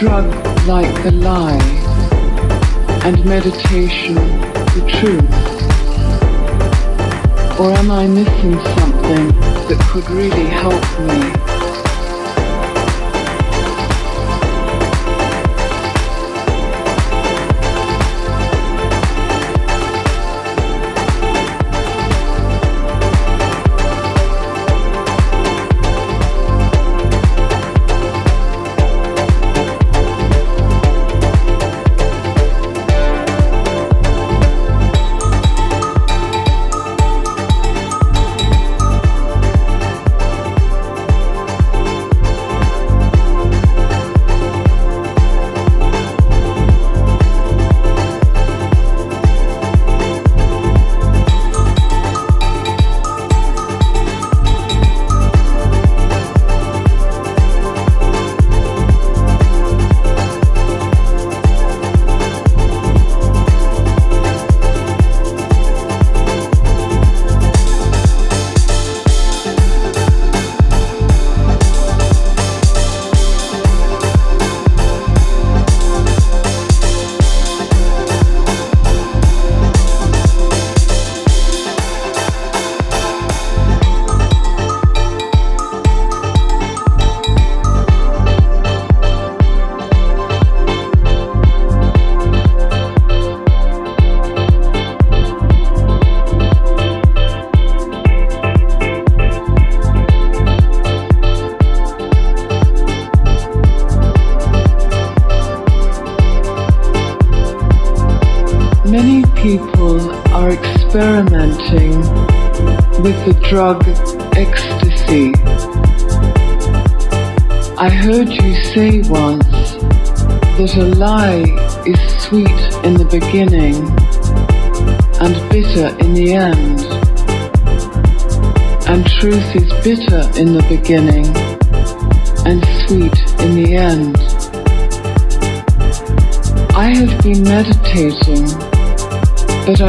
Drug like the lie, and meditation the truth? Or am I missing something that could really help me?